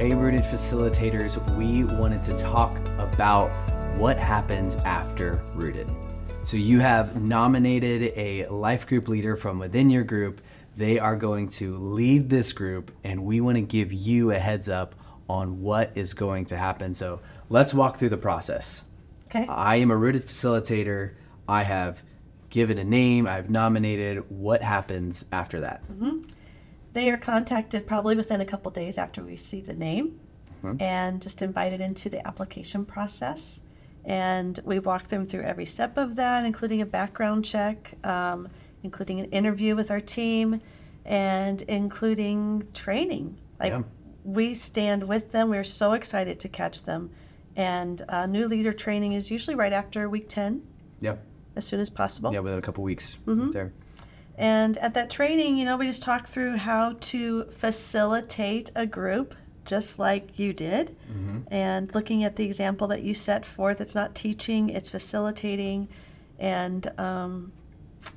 Hey, Rooted Facilitators, we wanted to talk about what happens after Rooted. So, you have nominated a life group leader from within your group. They are going to lead this group, and we want to give you a heads up on what is going to happen. So, let's walk through the process. Okay. I am a Rooted Facilitator. I have given a name, I've nominated. What happens after that? Mm-hmm. They are contacted probably within a couple days after we see the name and just invited into the application process. And we walk them through every step of that, including a background check, um, including an interview with our team, and including training. Like Yeah. we stand with them. We're so excited to catch them. And uh, new leader training is usually right after week 10, Yeah. as soon as possible. Yeah, within a couple weeks Mm-hmm. there. And at that training, you know, we just talked through how to facilitate a group just like you did. Mm-hmm. And looking at the example that you set forth, it's not teaching, it's facilitating. And, um,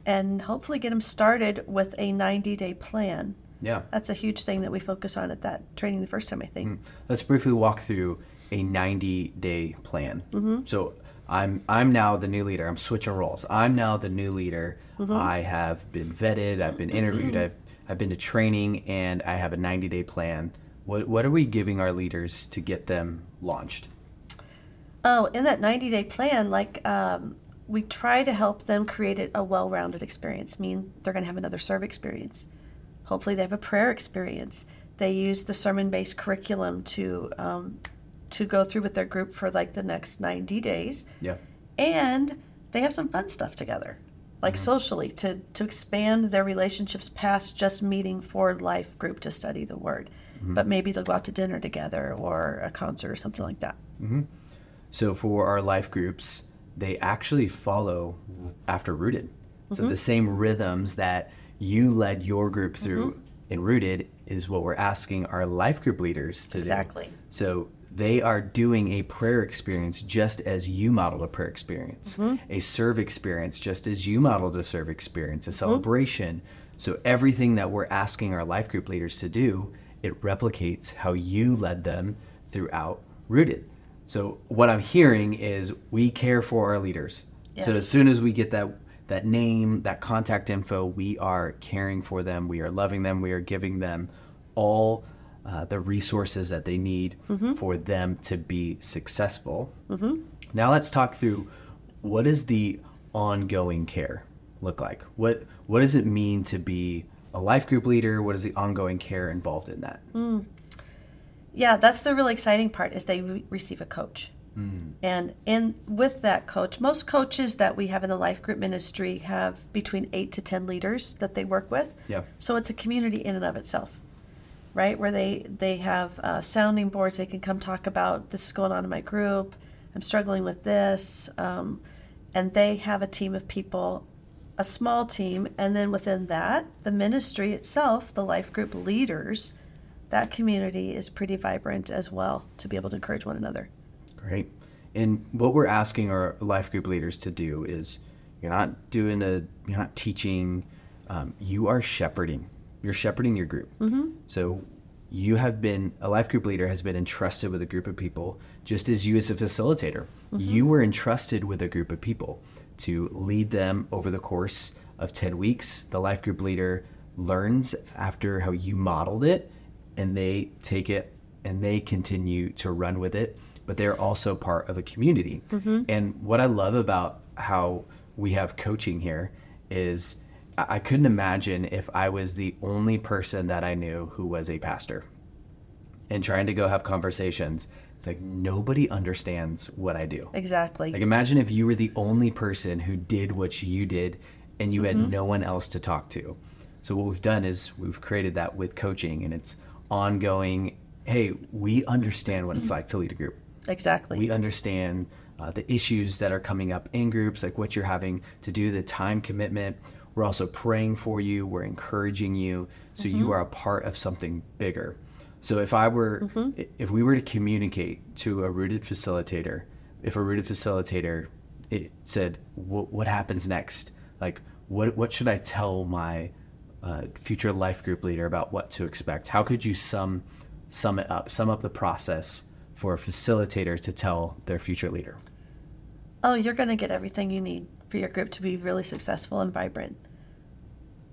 and hopefully get them started with a 90 day plan. Yeah. That's a huge thing that we focus on at that training the first time, I think. Mm. Let's briefly walk through a 90 day plan. Mm-hmm. So I'm I'm now the new leader. I'm switching roles. I'm now the new leader. I have been vetted. I've been interviewed. I've I've been to training, and I have a 90 day plan. What what are we giving our leaders to get them launched? Oh, in that 90 day plan, like um, we try to help them create a- well rounded experience. Mean they're going to have another serve experience. Hopefully, they have a prayer experience. They use the sermon based curriculum to um, to go through with their group for like the next 90 days, Yeah. and they have some fun stuff together, like mm-hmm. socially to to expand their relationships past just meeting for life group to study the Word. Mm-hmm. But maybe they'll go out to dinner together or a concert or something like that. Mm-hmm. So for our life groups, they actually follow after Rooted. So the same rhythms that you led your group through in Rooted is what we're asking our life group leaders to Exactly. do. Exactly. So they are doing a prayer experience just as you modeled a prayer experience, mm-hmm. a serve experience just as you modeled a serve experience, a mm-hmm. celebration. So everything that we're asking our life group leaders to do, it replicates how you led them throughout Rooted. So what I'm hearing is we care for our leaders. So as soon as we get that that name, that contact info, we are caring for them, we are loving them, we are giving them all uh, the resources that they need mm-hmm. for them to be successful. Mm-hmm. Now let's talk through what does the ongoing care look like? What what does it mean to be a life group leader? What is the ongoing care involved in that? Mm. Yeah, that's the really exciting part is they re- receive a coach. Mm. And in with that coach, most coaches that we have in the life group ministry have between 8 to 10 leaders that they work with. Yeah. So it's a community in and of itself. Right? Where they they have uh, sounding boards they can come talk about this is going on in my group. I'm struggling with this. Um, and they have a team of people a small team, and then within that, the ministry itself, the life group leaders, that community is pretty vibrant as well to be able to encourage one another. Great. And what we're asking our life group leaders to do is you're not doing a, you're not teaching, um, you are shepherding. You're shepherding your group. Mm-hmm. So you have been, a life group leader has been entrusted with a group of people, just as you as a facilitator. You were entrusted with a group of people to lead them over the course of 10 weeks. The life group leader learns after how you modeled it and they take it and they continue to run with it but they're also part of a community and what i love about how we have coaching here is I couldn't imagine if I was the only person that I knew who was a pastor and trying to go have conversations. It's like nobody understands what I do. Exactly. Like imagine if you were the only person who did what you did and you had no one else to talk to. So what we've done is we've created that with coaching and it's ongoing, hey, we understand what it's like to lead a group. exactly. We understand uh, the issues that are coming up in groups, like what you're having to do, the time commitment. We're also praying for you. We're encouraging you, so you are a part of something bigger. So if I were, i- if we were to communicate to a rooted facilitator, if a rooted facilitator it said, "What what happens next? Like, what what should I tell my uh, future life group leader about what to expect? How could you sum sum it up, sum up the process for a facilitator to tell their future leader? Oh, you're going to get everything you need for your group to be really successful and vibrant.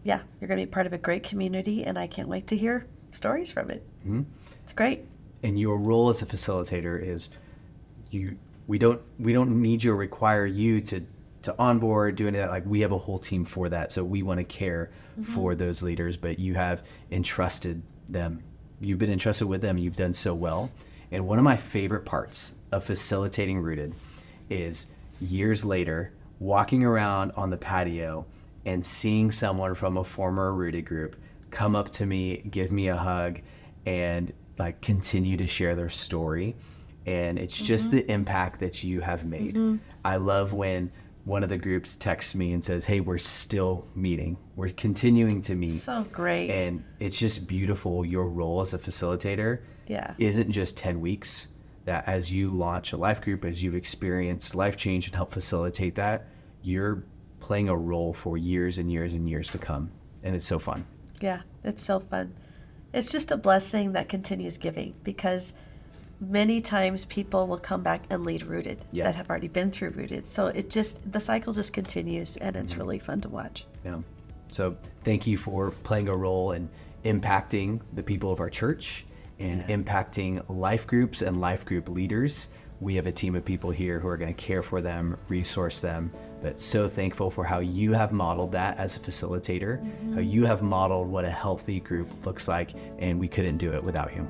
Yeah, you're going to be part of a great community, and I can't wait to hear stories from it. Mm-hmm. It's great. And your role as a facilitator is you. We don't we don't need you or require you to to onboard, do any of that. Like we have a whole team for that, so we want to care mm-hmm. for those leaders. But you have entrusted them. You've been entrusted with them. You've done so well. And one of my favorite parts of facilitating Rooted is years later walking around on the patio and seeing someone from a former Rooted group come up to me, give me a hug, and like continue to share their story. And it's mm-hmm. just the impact that you have made. Mm-hmm. I love when one of the groups texts me and says, "Hey, we're still meeting. We're continuing to meet." So great. And it's just beautiful. Your role as a facilitator, yeah, isn't just ten weeks. That as you launch a life group, as you've experienced life change and help facilitate that, you're playing a role for years and years and years to come, and it's so fun. Yeah, it's so fun. It's just a blessing that continues giving because many times people will come back and lead rooted yeah. that have already been through rooted so it just the cycle just continues and it's mm-hmm. really fun to watch yeah so thank you for playing a role in impacting the people of our church and yeah. impacting life groups and life group leaders we have a team of people here who are going to care for them resource them but so thankful for how you have modeled that as a facilitator mm-hmm. how you have modeled what a healthy group looks like and we couldn't do it without you